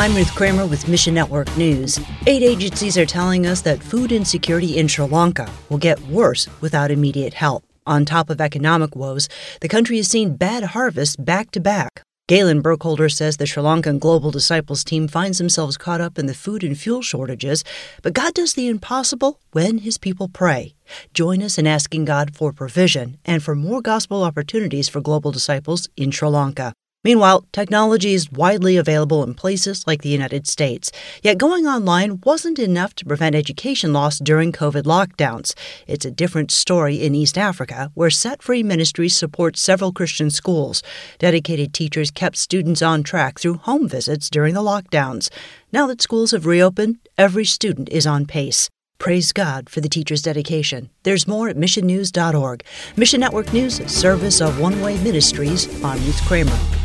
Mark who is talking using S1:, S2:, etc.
S1: I'm Ruth Kramer with Mission Network News. Aid agencies are telling us that food insecurity in Sri Lanka will get worse without immediate help. On top of economic woes, the country has seen bad harvests back to back. Galen Burkholder says the Sri Lankan Global Disciples team finds themselves caught up in the food and fuel shortages, but God does the impossible when his people pray. Join us in asking God for provision and for more gospel opportunities for global disciples in Sri Lanka. Meanwhile, technology is widely available in places like the United States. Yet going online wasn't enough to prevent education loss during COVID lockdowns. It's a different story in East Africa, where Set Free Ministries supports several Christian schools. Dedicated teachers kept students on track through home visits during the lockdowns. Now that schools have reopened, every student is on pace. Praise God for the teacher's dedication. There's more at missionnews.org. Mission Network News, service of One Way Ministries. I'm Ruth Kramer.